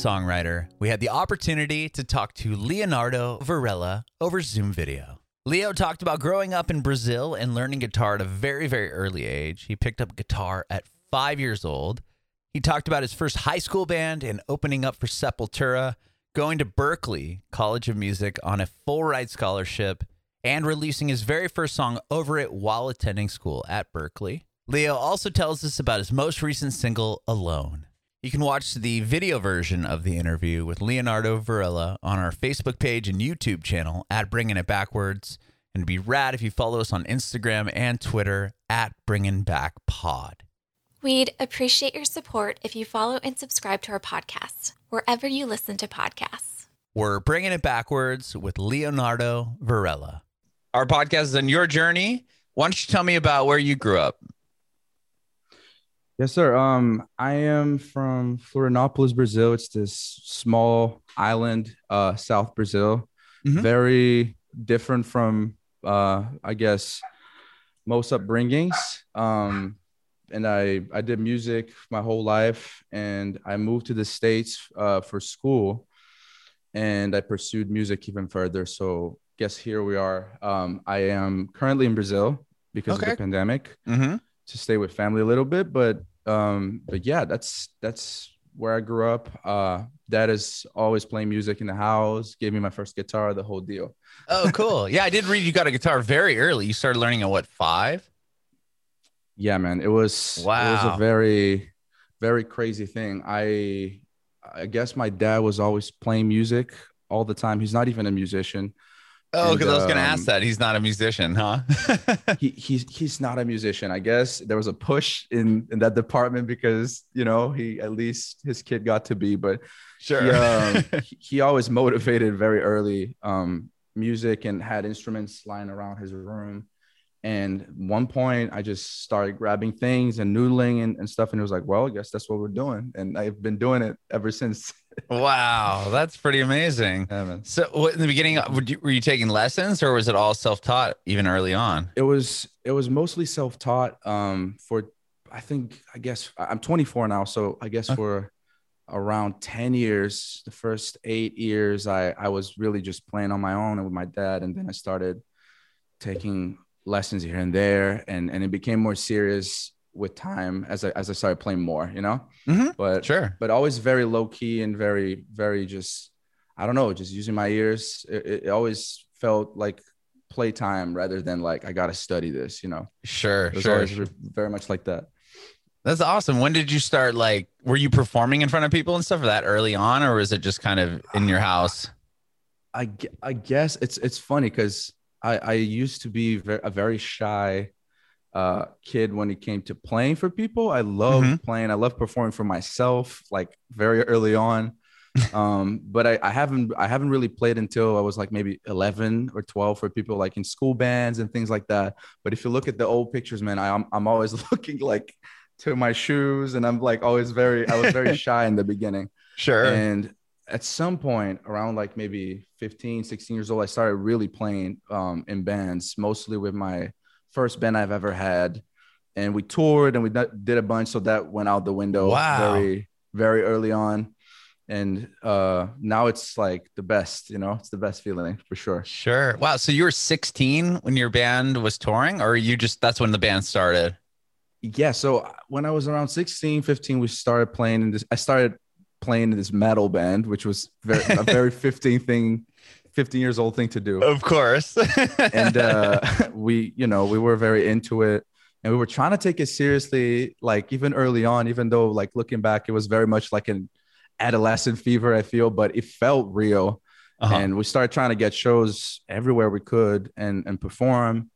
songwriter, we had the opportunity to talk to Leonardo Varella over Zoom video. Leo talked about growing up in Brazil and learning guitar at a very, very early age. He picked up guitar at five years old. He talked about his first high school band and opening up for Sepultura, going to Berklee College of Music on a full ride scholarship, and releasing his very first song over it while attending school at Berklee. Leo also tells us about his most recent single, Alone. You can watch the video version of the interview with Leonardo Varella on our Facebook page and YouTube channel at Bringing It Backwards. And it'd be rad if you follow us on Instagram and Twitter at Bringing Back Pod. We'd appreciate your support if you follow and subscribe to our podcast wherever you listen to podcasts. We're Bringing It Backwards with Leonardo Varella. Our podcast is on your journey. Why don't you tell me about where you grew up? Yes, sir. Um, I am from Florianopolis, Brazil. It's this small island, uh, South Brazil. Mhm. Very different from, uh, I guess, most upbringings. Um, and I I did music my whole life, and I moved to the states uh, for school, and I pursued music even further. So, guess here we are. Um, I am currently in Brazil because Okay. of the pandemic Mm-hmm. to stay with family a little bit but um but yeah that's that's where i grew up uh dad is always playing music in the house gave me my first guitar the whole deal Oh, cool. yeah, I did read you got a guitar very early. You started learning at what, five? yeah man it was wow. it was a very very crazy thing i i guess my dad was always playing music all the time he's not even a musician Oh, because I was going to ask um, that. He's not a musician, huh? he, he's he's not a musician. I guess there was a push in in that department because you know he at least his kid got to be, but sure. he, um, he, he always motivated very early um, music and had instruments lying around his room. And one point, I just started grabbing things and noodling and, and stuff. And it was like, well, I guess that's what we're doing. And I've been doing it ever since. wow, that's pretty amazing. So, what, in the beginning, uh, you, were you taking lessons, or was it all self-taught even early on? It was it was mostly self taught. Um, for I think I guess I'm 24 now, so I guess Okay. for around 10 years, the first eight years, I I was really just playing on my own and with my dad, and then I started taking lessons here and there, and and it became more serious with time as I as I started playing more, you know. Mhm. But Sure. but always very low key and very very just I don't know, just using my ears. It, it always felt like playtime rather than like I gotta study this, you know. Sure. It was Sure. very much like that. That's awesome. When did you start? Like, were you performing in front of people and stuff that early on, or was it just kind of in your house? I, I guess it's it's funny because I, I used to be a very shy uh, kid when it came to playing for people. I love Mhm. playing. I love performing for myself, like very early on. um, but I, I haven't I haven't really played until I was like maybe 11 or 12 for people like in school bands and things like that. But if you look at the old pictures, man, I, I'm I'm always looking like to my shoes, and I'm like always very I was very shy in the beginning. Sure. And at some point around like maybe 15, 16 years old, I started really playing um, in bands, mostly with my first band I've ever had. And we toured and we did a bunch. So that went out the window Wow. very, very early on. And uh, now it's like the best, you know, it's the best feeling for sure. Sure. Wow. So you were 16 when your band was touring, or you just that's when the band started? Yeah. So when I was around 16, 15, we started playing in this. I started playing in this metal band, which was very, a very 15 thing, 15 years old thing to do. Of course. and uh, we, you know, we were very into it, and we were trying to take it seriously. Like even early on, even though like looking back, it was very much like an adolescent fever. I feel, but it felt real. Uh-huh. And we started trying to get shows everywhere we could and and perform.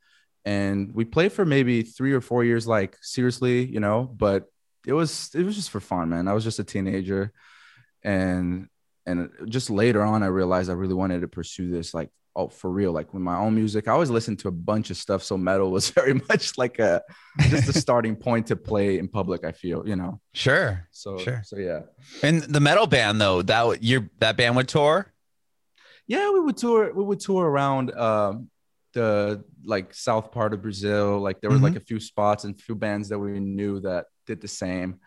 And we played for maybe three or four years, like seriously, you know. But it was it was just for fun, man. I was just a teenager, and and just later on, I realized I really wanted to pursue this, like oh for real, like with my own music. I always listened to a bunch of stuff, so metal was very much like a just a starting point to play in public. I feel, you know. sure. So Sure. so yeah. And the metal band though, that your that band would tour? yeah we would tour we would tour around um the like south part of brazil like there was like a few spots and few bands that we knew that did the same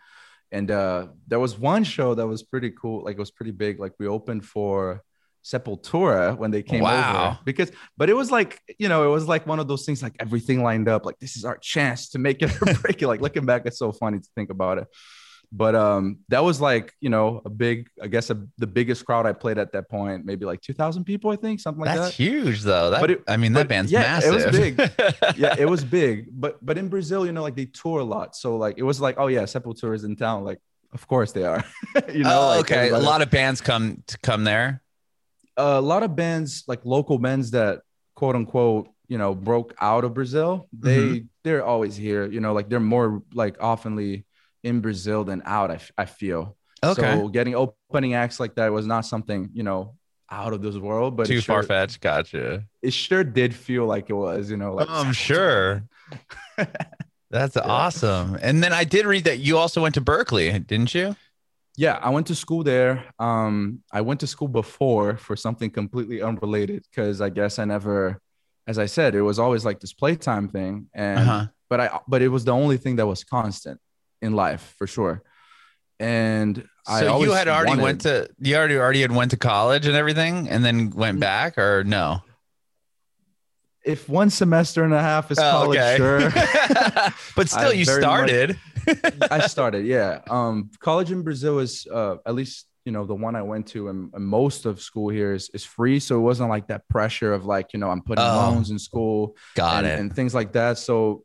And uh, there was one show that was pretty cool. Like it was pretty big. Like we opened for Sepultura when they came Wow. over because, but it was like you know, it was like one of those things like everything lined up. Like this is our chance to make it or break it. Like looking back, it's so funny to think about it. But um, that was like you know a big, I guess a, the biggest crowd I played at that point, maybe like two thousand people, I think, something like That's that. huge, though. That, But it- I mean, that band's yeah, massive. it was big. yeah, it was big. But but in Brazil, you know, like they tour a lot. So like it was like, oh yeah, Sepultura is in town. Like, of course they are. you know, oh, like, okay. A lot of bands come to come there. a lot of bands, like local bands that quote unquote, you know, broke out of Brazil. They Mm-hmm. they're always here. You know, like they're more like oftenly in Brazil than out. I, I feel. Okay. So getting opening acts like that was not something you know out of this world, but Too sure, far fetched. Gotcha. it sure did feel like it was. You know, like I'm sure. That's awesome. And then I did read that you also went to Berklee, didn't you? Yeah, I went to school there. Um, I went to school before for something completely unrelated because I guess I never, as I said, it was always like this playtime thing, and Uh-huh. but I but it was the only thing that was constant in life for sure. And I So you had already wanted- went to you already already had went to college and everything, and then went back, or no? if one semester and a half is Oh, college, okay. sure. but still, I you very much- started. I started, yeah. Um, college in Brazil is uh, at least you know the one I went to, and, and most of school here is is free, so it wasn't like that pressure of like you know I'm putting Oh. loans in school Got and, it. and things like that. So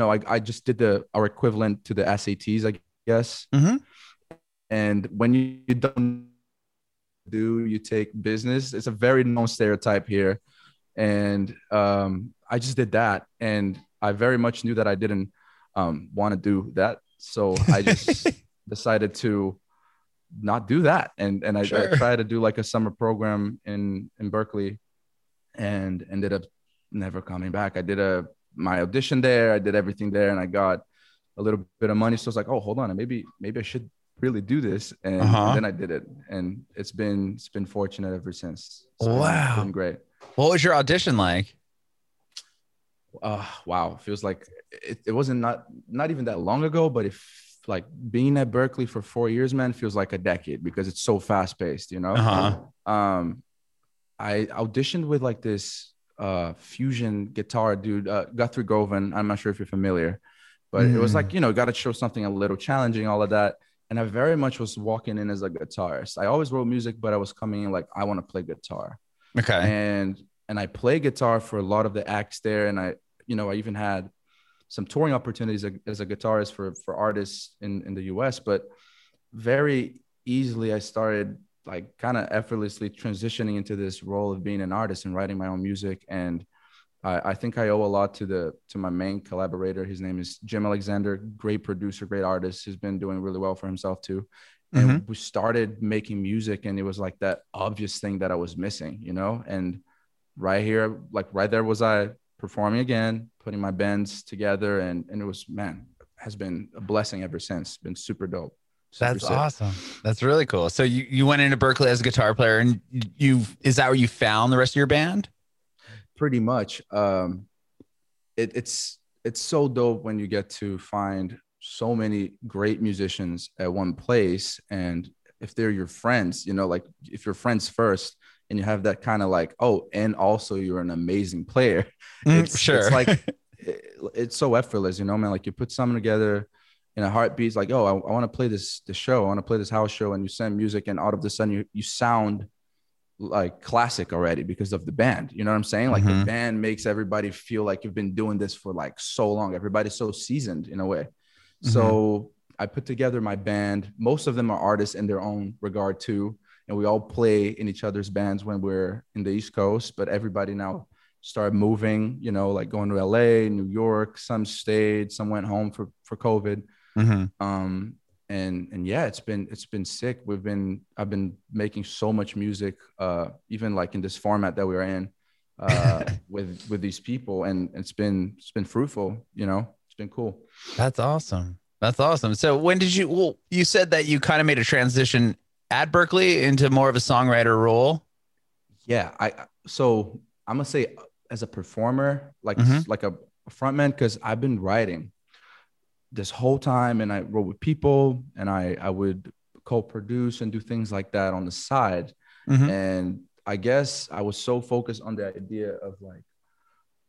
know, I, I just did the our equivalent to the SATs, I guess. Mhm. And when you, you don't do, you take business. It's a very known stereotype here, and um, I just did that, and I very much knew that I didn't um, want to do that, so I just decided to not do that, and and I, Sure. I tried to do like a summer program in in Berklee, and ended up never coming back. I did a my audition there. I did everything there, and I got a little bit of money. So I was like, oh, hold on, maybe maybe I should really do this, and, Uh-huh. then I did it, and it's been it's been fortunate ever since. It's Wow. great. What was your audition like? Uh, wow, feels like it, it wasn't not not even that long ago, but if like being at Berklee for four years, man, feels like a decade because it's so fast paced, you know. Uh-huh. um i auditioned with like this uh fusion guitar dude uh, guthrie govan. I'm not sure if you're familiar but it was Mm. like you know got to show something a little challenging all of that. And i very much was walking in as a guitarist. I always wrote music but i was coming in like i want to play guitar. Okay. and and i play guitar for a lot of the acts there. And i you know i even had some touring opportunities as a guitarist for for artists in in the us but very easily i started like kind of effortlessly transitioning into this role of being an artist and writing my own music and I, I think I owe a lot to the to my main collaborator. His name is Jim Alexander, great producer, great artist. He's been doing really well for himself too. And mm-hmm. we started making music, and it was like that obvious thing that I was missing, you know. And right here, like right there, was I performing again, putting my bands together, and and it was man has been a blessing ever since. Been super dope. Super That's sick. awesome. That's really cool. So you, you went into Berklee as a guitar player, and you is that where you found the rest of your band? pretty much um it, it's it's so dope when you get to find so many great musicians at one place and if they're your friends you know like if you're friends first and you have that kind of like oh and also you're an amazing player Mm, it's sure. it's like it- it's so effortless you know man like you put something together in a heartbeat it's like oh i, I want to play this this show. I want to play this house show. And you send music and all of the sudden you, you sound like classic already because of the band. You know what i'm saying? Like Mhm. the band makes everybody feel like you've been doing this for like so long. Everybody's so seasoned in a way. So i put together my band. Most of them are artists in their own regard too. And we all play in each other's bands when we're in the east coast but everybody now started moving you know like going to la new york some stayed some went home for for covid Mhm. um and and yeah it's been it's been sick we've been i've been making so much music uh even like in this format that we're in uh with with these people and it's been it's been fruitful you know it's been cool That's awesome. That's awesome. So when did you? Well, you said that you kind of made a transition at Berklee into more of a songwriter role. yeah i so i'm gonna say as a performer like Mhm. like a frontman because i've been writing this whole time and I wrote with people and I I would co-produce and do things like that on the side. Mhm. And I guess I was so focused on the idea of like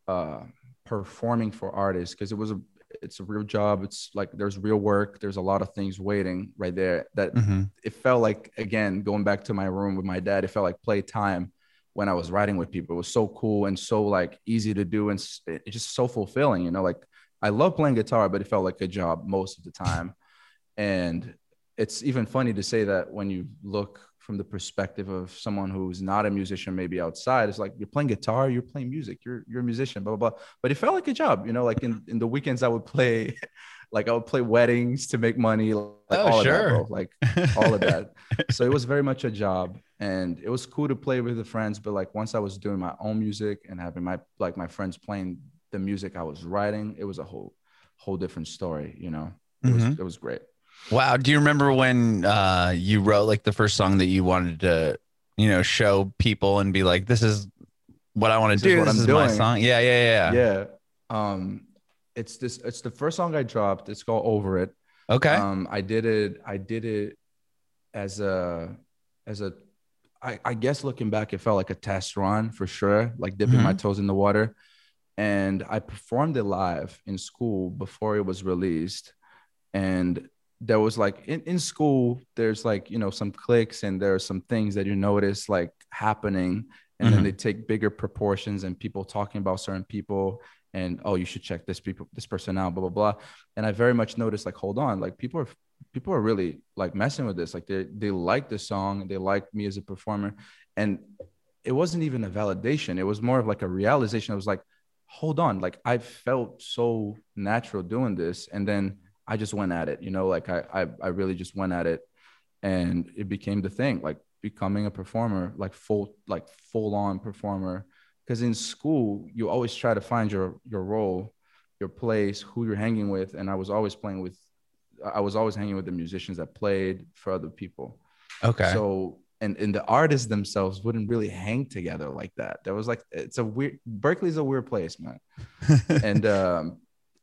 uh performing for artists because it was a it's a real job. It's like there's real work. There's a lot of things waiting right there that Mhm. it felt like again going back to my room with my dad it felt like playtime when i was writing with people it was so cool and so like easy to do and it's just so fulfilling you know like i love playing guitar but it felt like a job most of the time and it's even funny to say that when you look from the perspective of someone who's not a musician maybe outside it's like you're playing guitar you're playing music you're you're a musician blah blah blah but it felt like a job you know like in, in the weekends i would play like i would play weddings to make money like Oh, all sure. of that bro. like all of that. So it was very much a job and it was cool to play with the friends. But like once I was doing my own music and having my like my friends playing the music I was writing, it was a whole whole different story, you know. It was Mhm. it was great. Wow. Do you remember when uh, you wrote like the first song that you wanted to, you know, show people and be like, this is what I want to is do. what This I'm is my song. Yeah, yeah, yeah. Yeah. Um it's this it's the first song I dropped. It's called Over It. Okay. Um, I did it. I did it as a as a. I, I guess looking back, it felt like a test run for sure, like dipping my toes in the water. And I performed it live in school before it was released. And there was like in, in school, there's like, you know, some clicks and there are some things that you notice like happening. And Mhm. then they take bigger proportions and people talking about certain people and oh, you should check this people, this person out, blah, blah, blah and I very much noticed like, hold on, like people are people are really like messing with this. Like they they like the song, they like me as a performer, and it wasn't even a validation. It was more of like a realization. I was like, hold on, like I felt so natural doing this, and then I just went at it. You know, like I I, I really just went at it, and it became the thing. Like becoming a performer, like full like full on performer. Because in school, you always try to find your your role your place, who you're hanging with. And I was always playing with, I was always hanging with the musicians that played for other people. okay. So, and, and the artists themselves wouldn't really hang together like that. There was like, it's a weird, Berklee's a weird place, man. and, um,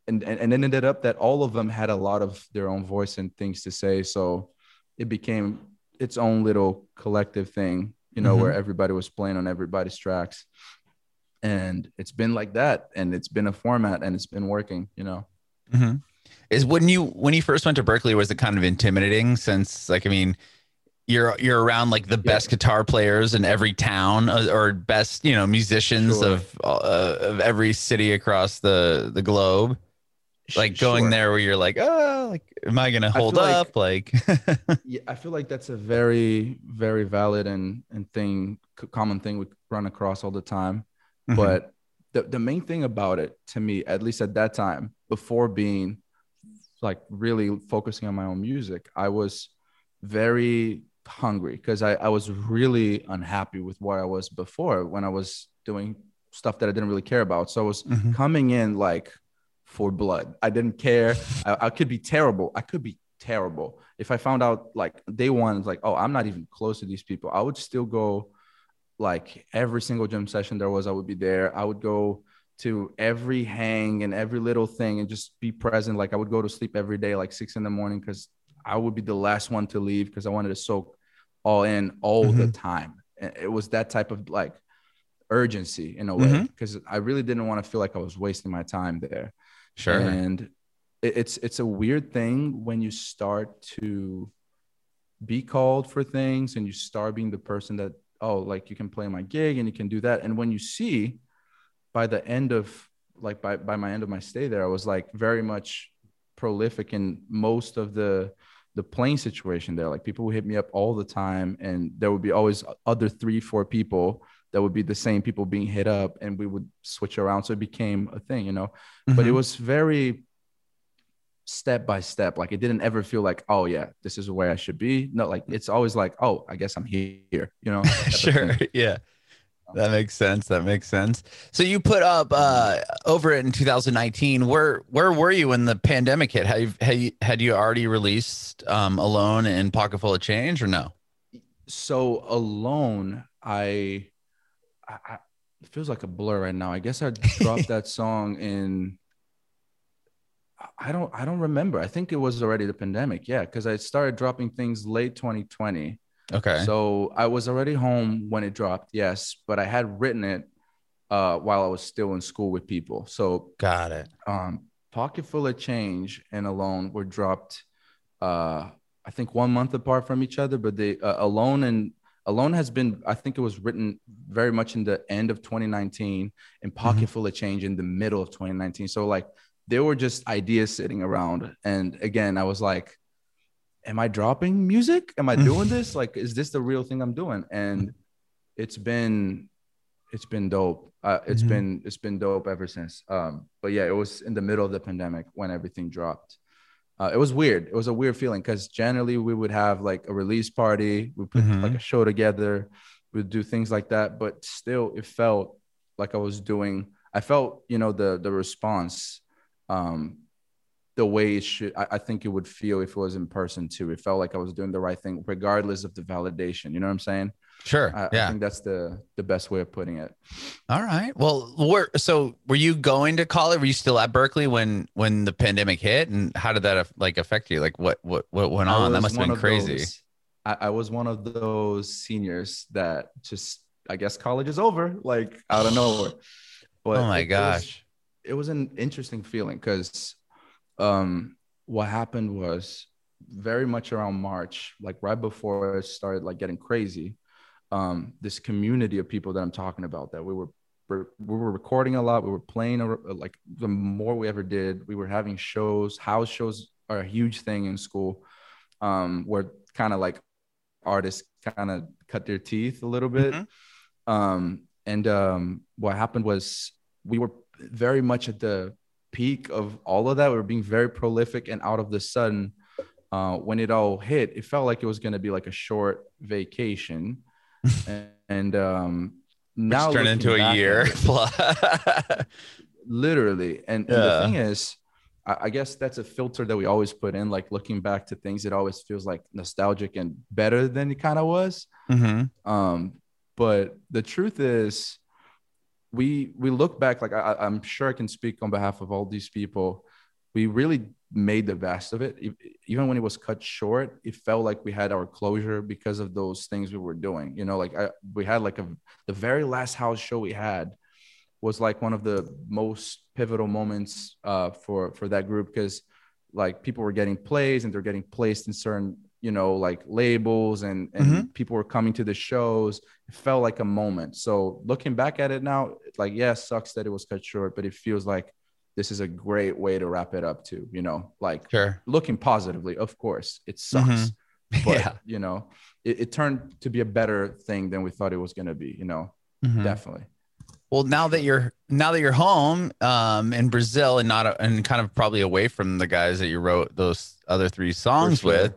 and, and, and it ended up that all of them had a lot of their own voice and things to say. So it became its own little collective thing, you know, Mhm. where everybody was playing on everybody's tracks and it's been like that and it's been a format and it's been working you know hmm Is when you when you first went to Berklee, was it kind of intimidating? Since like I mean, you're you're around like the Yeah. best guitar players in every town uh, or best you know musicians Sure. of uh, of every city across the the globe. Like going Sure. there where you're like, oh, like am I gonna hold like- up? Like, yeah i feel like that's a very very valid and and thing common thing we run across all the time Mhm. but the, the main thing about it to me at least at that time before being like really focusing on my own music i was very hungry because I, I was really unhappy with where i was before when i was doing stuff that i didn't really care about. So i was Mhm. coming in like for blood. I didn't care. I, I could be terrible. I could be terrible. If i found out like day one it's like oh i'm not even close to these people i would still go like every single gym session there was i would be there. I would go to every hang and every little thing and just be present. Like i would go to sleep every day like six in the morning because i would be the last one to leave because i wanted to soak all in all the mm-hmm. time. It was that type of like urgency in a way mm-hmm. because i really didn't want to feel like i was wasting my time there. Sure. and it, it's it's a weird thing when you start to be called for things and you start being the person that oh like you can play my gig and you can do that. And when you see by the end of like by by my end of my stay there i was like very much prolific in most of the the playing situation there. Like people would hit me up all the time and there would be always other three four people that would be the same people being hit up and we would switch around. So it became a thing you know? But it Mhm. was very step by step. Like it didn't ever feel like oh yeah this is where i should be. No like it's always like oh i guess i'm here you know? Sure. Yeah. That makes sense. That makes sense. So you put up uh over it in 2019. Where where were you when the pandemic hit? Had you, had you, had you already released um Alone and Pocket Full of Change or no? so alone I, I I it feels like a blur right now i guess i dropped that song in I don't I don't remember. I think it was already the pandemic. Yeah, because I started dropping things late 2020. Okay. So I was already home when it dropped, yes, but I had written it uh, while I was still in school with people. So Got it. um, Pocket Full of Change and Alone were dropped, uh, I think one month apart from each other. But they uh, Alone and Alone has been, I think it was written very much in the end of 2019, and Pocket Full of Change in the middle of 2019. So like there were just ideas sitting around, and again, I was like, "Am I dropping music? Am I doing this? Like, is this the real thing I'm doing?" And it's been it's been dope. Uh, it's Mhm. been it's been dope ever since. Um, but yeah, it was in the middle of the pandemic when everything dropped. Uh, it was weird. It was a weird feeling because generally we would have like a release party, we put Mhm. like a show together, we'd do things like that. But still, it felt like I was doing. I felt you know the the response, um, the way it should. I, I think it would feel if it was in person too. It felt like I was doing the right thing, regardless of the validation. You know what I'm saying? Sure. I, I think that's the the best way of putting it. All right. Well, where so were you going to college? Were you still at Berklee when when the pandemic hit? And how did that uh, like affect you? Like what what what went on? That must have been crazy. those- I, I was one of those seniors that just I guess college is over like out of nowhere. But oh my it- it was- gosh. it was an interesting feeling because um what happened was very much around March, like right before it started like getting crazy. Um, this community of people that I'm talking about that we were we were recording a lot, we were playing a, like the more we ever did, we were having shows. House shows are a huge thing in school, um, where kind of like artists kind of cut their teeth a little bit. Mhm. Um, and um, what happened was we were very much at the peak of all of that. We were being very prolific, and out of the sudden, uh, when it all hit, it felt like it was going to be like a short vacation, and, and um, now Which turned into a year. it, literally. And, and the thing is, I, I guess that's a filter that we always put in. Like looking back to things, it always feels like nostalgic and better than it kind of was. hmm Um, but the truth is, we we look back like I, I'm sure I can speak on behalf of all these people. We really made the best of it. Even when it was cut short, it felt like we had our closure because of those things we were doing. You know, like I, we had like a the very last house show we had was like one of the most pivotal moments uh, for for that group because like people were getting plays and they're getting placed in certain you know like labels and and Mhm. people were coming to the shows it felt like a moment so looking back at it now like yeah sucks that it was cut short but it feels like this is a great way to wrap it up too you know like Sure. looking positively of course it sucks but yeah. you know it, it turned to be a better thing than we thought it was going to be you know Mhm. definitely Well, now that you're now that you're home um, in Brazil and not and kind of probably away from the guys that you wrote those other three songs sure. with,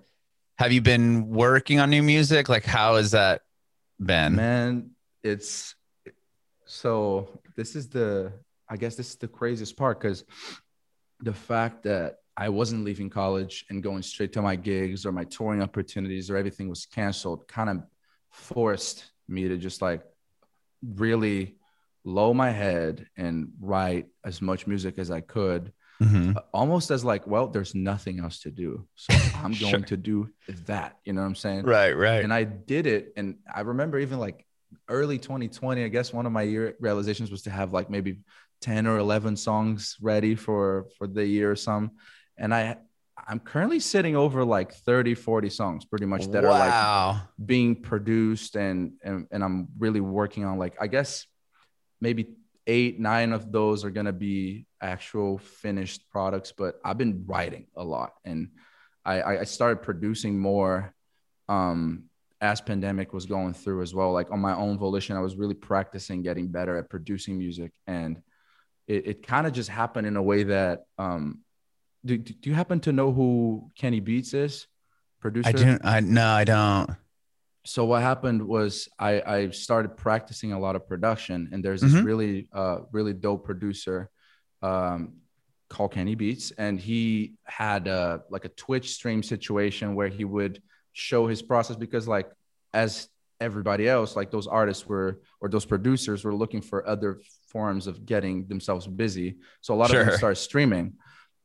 have you been working on new music? Like, how has that been? man it's so this is the i guess this is the craziest part because the fact that i wasn't leaving college and going straight to my gigs or my touring opportunities or everything was canceled kind of forced me to just like really low my head and write as much music as i could Mhm. almost as like well there's nothing else to do so i'm Sure. going to do that you know what i'm saying Right, right. and I did it. And I remember even like early 2020, I guess one of my year realizations was to have like maybe 10 or 11 songs ready for for the year or some. And I I'm currently sitting over like 30, 40 songs pretty much that are like being produced and, and and I'm really working on like I guess maybe eight, nine of those are gonna be actual finished products, but I've been writing a lot and I, I I started producing more um as pandemic was going through as well. Like on my own volition, I was really practicing getting better at producing music. And it, it kind of just happened in a way that um do, do you happen to know who Kenny Beats is? Producer? I don't. I no, I don't. So what happened was I, I started practicing a lot of production and there's this Mhm. really uh really dope producer um called Kenny Beats and he had uh like a Twitch stream situation where he would show his process because like as everybody else like those artists were or those producers were looking for other forms of getting themselves busy. So a lot of them started streaming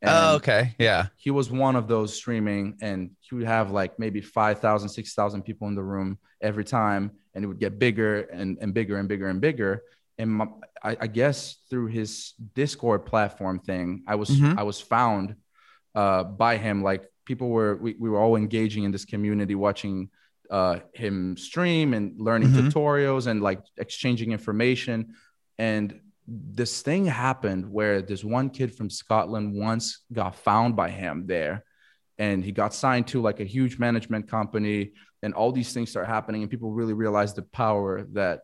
And oh, okay. Yeah. he was one of those streaming and he would have like maybe 5000 6000 people in the room every time and it would get bigger and, and bigger and bigger and bigger and my, I, I guess through his discord platform thing i was Mhm. i was found uh, by him like people were we, we were all engaging in this community watching uh, him stream and learning Mhm. tutorials and like exchanging information and this thing happened where this one kid from Scotland once got found by him there and he got signed to like a huge management company and all these things start happening and people really realized the power that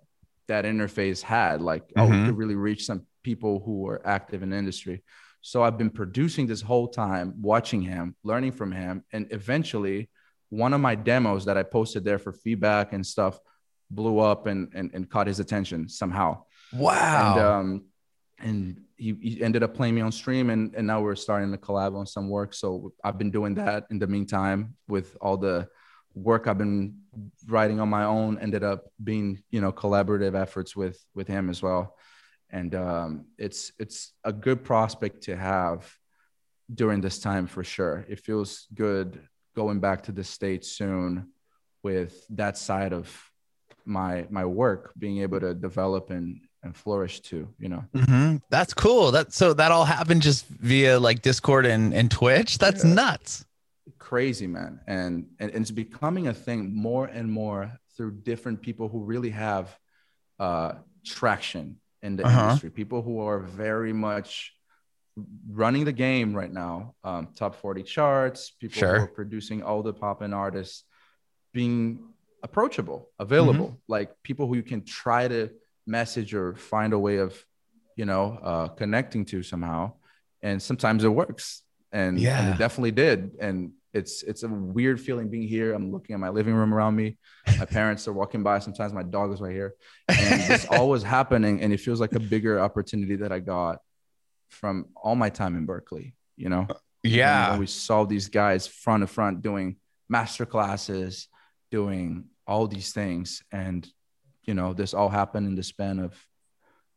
that interface had like oh we Mhm. could really reach some people who were active in industry so i've been producing this whole time watching him learning from him and eventually one of my demos that i posted there for feedback and stuff blew up and and, and caught his attention somehow Wow. and um and he, he ended up playing me on stream and and now we're starting to collab on some work. So i've been doing that in the meantime with all the work i've been writing on my own ended up being you know collaborative efforts with with him as well. And um it's it's a good prospect to have during this time for sure. It feels good going back to the states soon with that side of my my work being able to develop and and flourish too you know Mhm. That's cool. That so that all happened just via like Discord and, and Twitch. That's Yeah. nuts. crazy man and, and and it's becoming a thing more and more through different people who really have uh traction in the Uh-huh. industry people who are very much running the game right now um top 40 charts people Sure. who are producing all the pop and artists being approachable available Mm-hmm. like people who you can try to message or find a way of you know uh connecting to somehow. And sometimes it works. And, and Yeah. it definitely did. And it's it's a weird feeling being here. I'm looking at my living room around me. My parents are walking by. Sometimes my dog is right here. And it's always happening. And it feels like a bigger opportunity that i got from all my time in berklee you know? Yeah. when we saw these guys front to front doing master classes doing all these things. And you know this all happened in the span of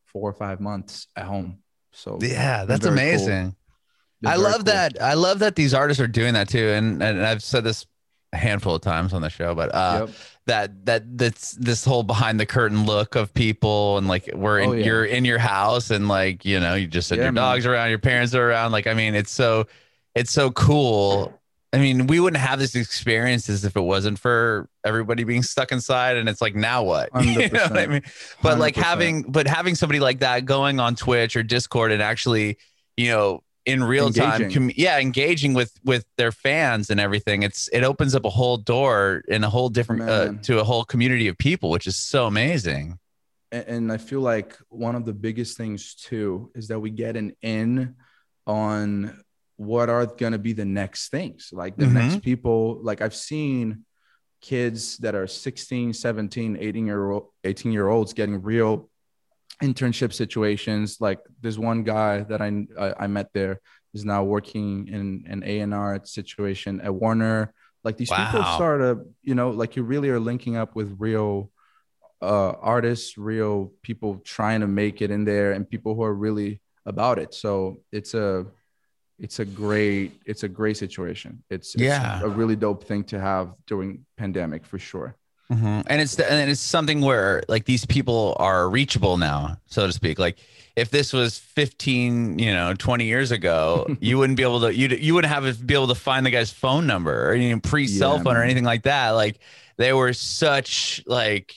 four or five months at home so Yeah, that's very cool. amazing. I love cool. that. I love that these artists are doing that too. And and I've said this a handful of times on the show, but uh Yep. that that that's this whole behind the curtain look of people and like we're in Oh, yeah. you're in your house and like you know you just said Yeah, your man. dogs around your parents are around like i mean it's so it's so cool i mean we wouldn't have this experiences if it wasn't for everybody being stuck inside and it's like now what? You know what i mean? But like 100%. having but having somebody like that going on twitch or discord and actually you know in real time com- yeah engaging with with their fans and everything it's it opens up a whole door in a whole different uh, to a whole community of people which is so amazing. And, and I feel like one of the biggest things too is that we get an in on what are going to be the next things like the Mhm. next people like i've seen kids that are 16 17 18 year old 18 year olds getting real internship situations like there's one guy that i i, I met there is now working in an a&r situation at warner like these people Wow. start to you know like you really are linking up with real uh, artists, real people trying to make it in there, and people who are really about it. So it's a it's a great it's a great situation. It's, it's Yeah. a really dope thing to have during pandemic for sure. Mhm. and it's and it's something where like these people are reachable now so to speak like if this was 15 you know 20 years ago you wouldn't be able to you'd you wouldn't have to be able to find the guy's phone number or you know, pre cell Yeah, phone or anything like that like they were such like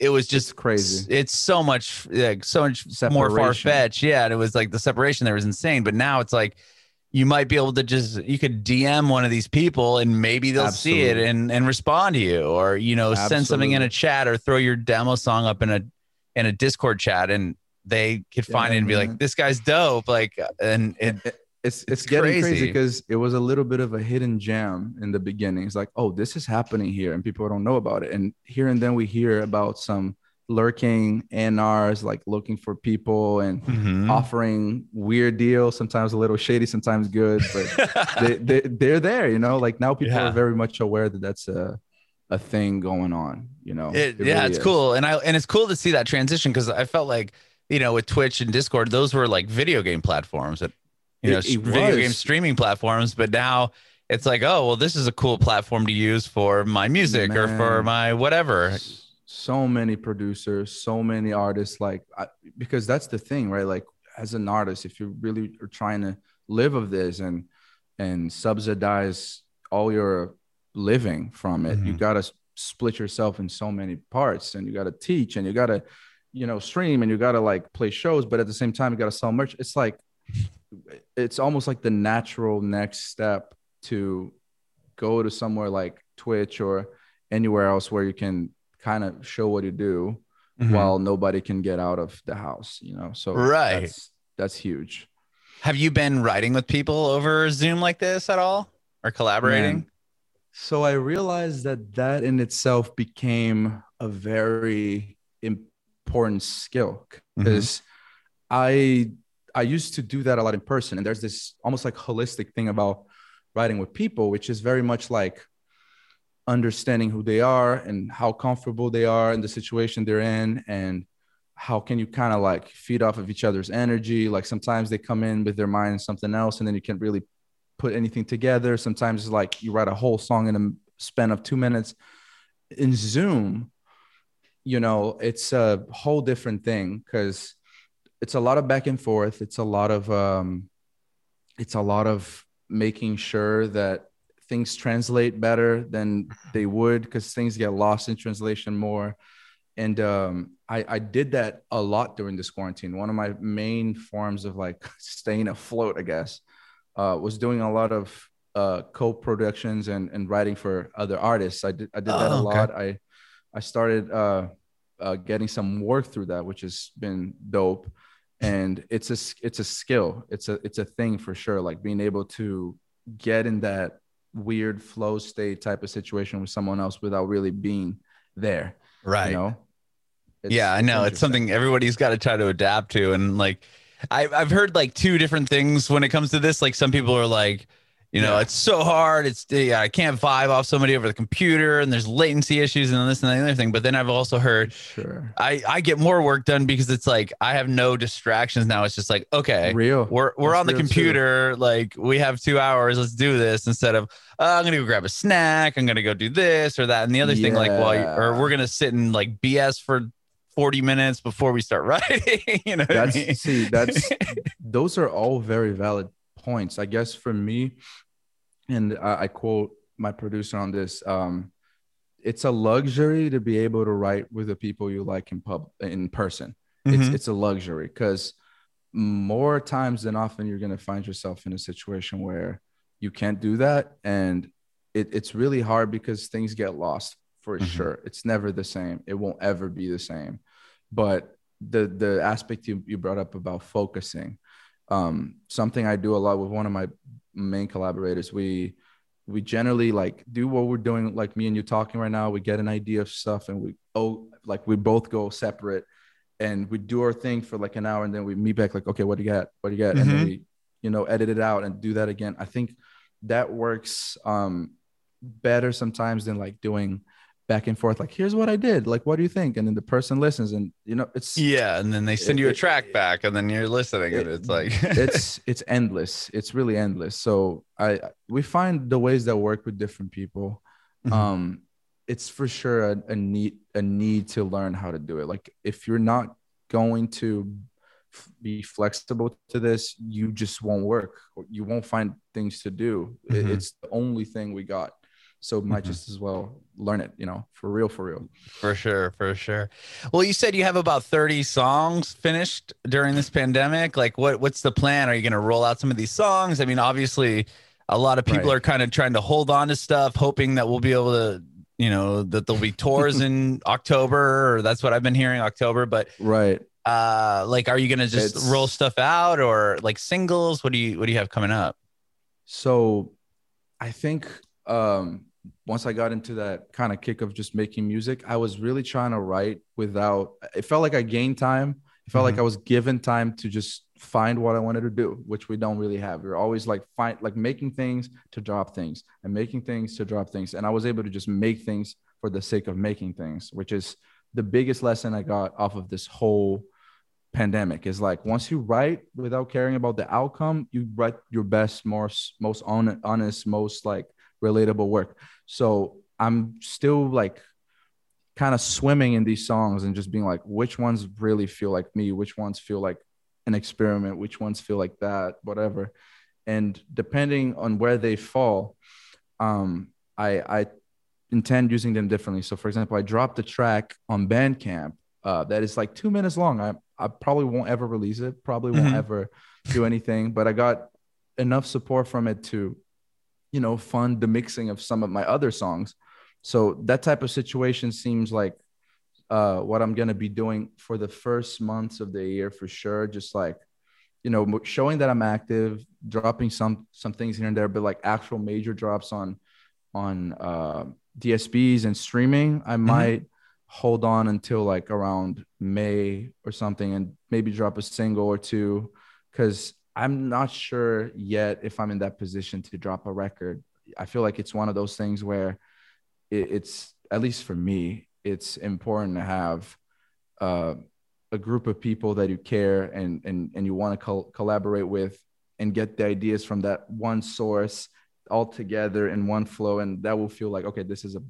it was just It's crazy. it's so much like so much more Separation. far fetched yeah and it was like the separation there was insane but now it's like you might be able to just you could DM one of these people and maybe they'll see it and and respond to you or you know send something in a chat or throw your demo song up in a in a Discord chat and they could find it and be like this guy's dope like and it It- it's it's, It's getting crazy. crazy because it was a little bit of a hidden gem in the beginning. It's like, oh, this is happening here, and people don't know about it. And here and then we hear about some lurking NRs like looking for people and Mhm. offering weird deals, sometimes a little shady, sometimes good, but they, they they're there, you know. Like now people Yeah. are very much aware that that's a a thing going on, you know. It, It yeah, really it's is. cool, and I and it's cool to see that transition because I felt like you know with Twitch and Discord, those were like video game platforms that you know It- it video was. game streaming platforms, but now it's like, oh well, this is a cool platform to use for my music or for my whatever. So many producers so many artists like I, because that's the thing right like as an artist if you really are trying to live of this and and subsidize all your living from it you Mhm. got to split yourself in so many parts and you got to teach and you got to you know stream and you got to like play shows but at the same time you got to sell merch it's like it's almost like the natural next step to go to somewhere like twitch or anywhere else where you can kind of show what you do Mhm. while nobody can get out of the house you know so Right. that's, that's huge Have you been writing with people over Zoom like this at all or collaborating? Man. so i realized that that in itself became a very important skill because i i used to do that a lot in person and there's this almost like holistic thing about writing with people which is very much like understanding who they are and how comfortable they are in the situation they're in and how can you kind of like feed off of each other's energy? Like sometimes they come in with their mind in something else and then you can't really put anything together. Sometimes it's like you write a whole song in a span of two minutes. In zoom you know it's a whole different thing because it's a lot of back and forth. It's a lot of um it's a lot of making sure that things translate better than they would because things get lost in translation more. And um, I, I did that a lot during this quarantine. One of my main forms of like staying afloat i guess uh, was doing a lot of uh, co-productions and, and writing for other artists. I did, I did that a Oh, okay. lot. I i started uh, uh, getting some work through that which has been dope. And it's a it's a skill. It's a it's a thing for sure. Like being able to get in that weird flow state type of situation with someone else without really being there Right. you know It's- yeah, I know. It's something everybody's got to try to adapt to. And like, I, I've heard like two different things when it comes to this. Like, some people are like, you know, Yeah. it's so hard. It's yeah, I can't vibe off somebody over the computer, and there's latency issues and this and the other thing. But then I've also heard sure I I get more work done because it's like I have no distractions now. It's just like okay, real we're we're That's on the real too. computer like we have two hours let's do this instead of uh, i'm gonna go grab a snack i'm gonna go do this or that and the other thing like well Yeah. or we're gonna sit and like bs for 40 minutes before we start writing you know that's I mean? see that's those are all very valid points i guess for me and I, I quote my producer on this um it's a luxury to be able to write with the people you like in pub in person. It's Mhm. it's a luxury because more times than often you're going to find yourself in a situation where you can't do that. And it, it's really hard because things get lost for Mhm. sure. It's never the same. It won't ever be the same. But the the aspect you, you brought up about focusing um something i do a lot with one of my main collaborators we we generally like do what we're doing like me and you talking right now. We get an idea of stuff and we oh like we both go separate and we do our thing for like an hour and then we meet back like okay what do you got? What do you got? And then Mhm. we you know edit it out and do that again. I think that works um better sometimes than like doing back and forth like here's what i did. Like what do you think? And then the person listens and you know it's yeah and then they send It- you a it- track back and then you're listening and it's like it's it's endless. It's really endless. So i we find the ways that work with different people. Mhm. um it's for sure a, a need a need to learn how to do it. Like if you're not going to f- be flexible to this you just won't work. You won't find things to do. It- Mhm. it's the only thing we got so might Mhm. just as well learn it you know for real for real For sure, for sure. Well, you said you have about 30 songs finished during this pandemic. Like what what's the plan? Are you going to roll out some of these songs? I mean, obviously a lot of people Right. are kind of trying to hold on to stuff hoping that we'll be able to, you know, that there'll be tours in October or that's what I've been hearing October, but right uh like are you going to just It's- roll stuff out or like singles? What do you what do you have coming up? So I think um, once I got into that kind of kick of just making music, I was really trying to write without, it felt like I gained time. It felt like mm-hmm. I was given time to just find what I wanted to do, which we don't really have. We're always like find like making things to drop things and making things to drop things. And I was able to just make things for the sake of making things, which is the biggest lesson I got off of this whole pandemic is like once you write without caring about the outcome you write your best most most honest most like relatable work. So i'm still like kind of swimming in these songs and just being like which ones really feel like me? Which ones feel like an experiment? Which ones feel like that? Whatever. And depending on where they fall um i i intend using them differently. So for example i dropped a track on bandcamp uh, that is like two minutes long. I I probably won't ever release it, probably won't mm-hmm. ever do anything, but I got enough support from it to, you know, fund the mixing of some of my other songs. So that type of situation seems like uh, what I'm going to be doing for the first months of the year for sure. Just like, you know, showing that I'm active, dropping some some things here and there, but like actual major drops on on uh, DSPs and streaming, I mm-hmm. might hold on until like around May or something and maybe drop a single or two because I'm not sure yet if I'm in that position to drop a record. I feel like it's one of those things where it, it's at least for me, it's important to have uh, a group of people that you care and and and you want to col- collaborate with and get the ideas from that one source all together in one flow and that will feel like okay this is a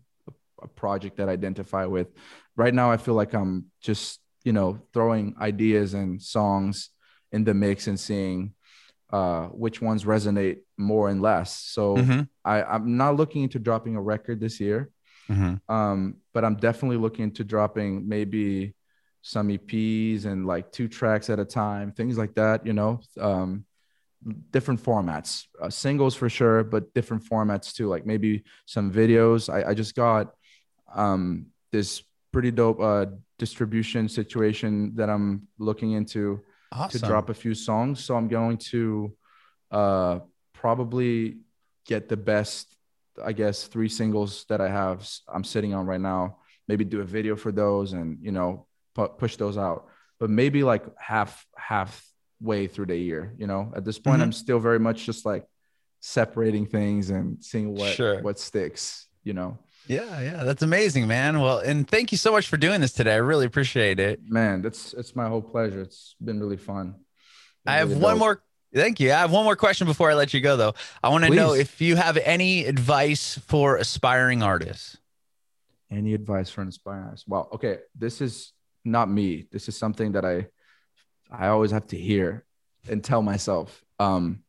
a project that I identify with. Right now, I feel like I'm just you know throwing ideas and songs in the mix and seeing uh, which ones resonate more and less. So mm-hmm. I, I'm not looking into dropping a record this year, mm-hmm. um, but I'm definitely looking into dropping maybe some EPs and like two tracks at a time, things like that. You know, um, different formats, uh, singles for sure, but different formats too. Like maybe some videos. I, I just got um, this pretty dope uh, distribution situation that I'm looking into awesome. to drop a few songs. So I'm going to uh, probably get the best, I guess, three singles that I have I'm sitting on right now. Maybe do a video for those and you know pu- push those out. But maybe like half halfway through the year. You know, at this point, mm-hmm. I'm still very much just like separating things and seeing what sure. what sticks. You know. Yeah, yeah, that's amazing, man. Well, and thank you so much for doing this today. I really appreciate it. Man, that's it's my whole pleasure. It's been really fun. Been I have really one dope. more Thank you. I have one more question before I let you go though. I want to know if you have any advice for aspiring artists. Any advice for an aspiring artist? Well, okay, this is not me. This is something that I I always have to hear and tell myself. Um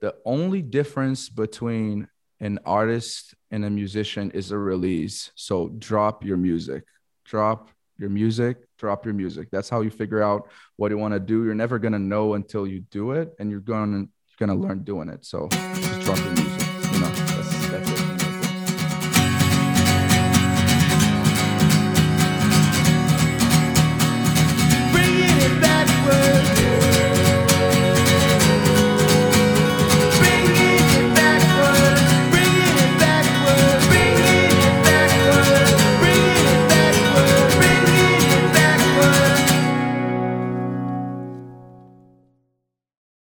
the only difference between an artist and a musician is a release. So drop your music, drop your music, drop your music. That's how you figure out what you want to do. You're never gonna know until you do it, and you're gonna you're gonna learn doing it. So just drop your music.